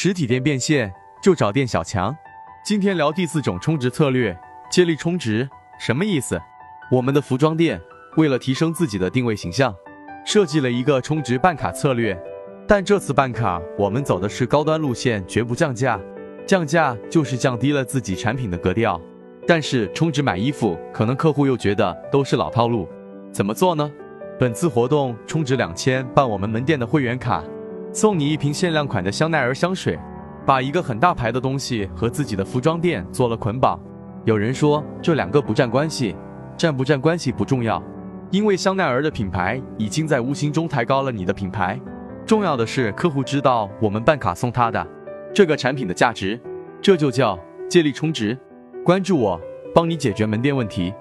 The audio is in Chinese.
实体店变现就找店小强。今天聊第四种充值策略，接力充值，什么意思？我们的服装店为了提升自己的定位形象，设计了一个充值办卡策略。但这次办卡，我们走的是高端路线，绝不降价。降价就是降低了自己产品的格调。但是充值买衣服，可能客户又觉得都是老套路。怎么做呢？本次活动充值两千办我们门店的会员卡。送你一瓶限量款的香奈儿香水，把一个很大牌的东西和自己的服装店做了捆绑。有人说这两个不占关系，占不占关系不重要，因为香奈儿的品牌已经在无形中抬高了你的品牌。重要的是客户知道我们办卡送他的这个产品的价值，这就叫借力充值。关注我，帮你解决门店问题。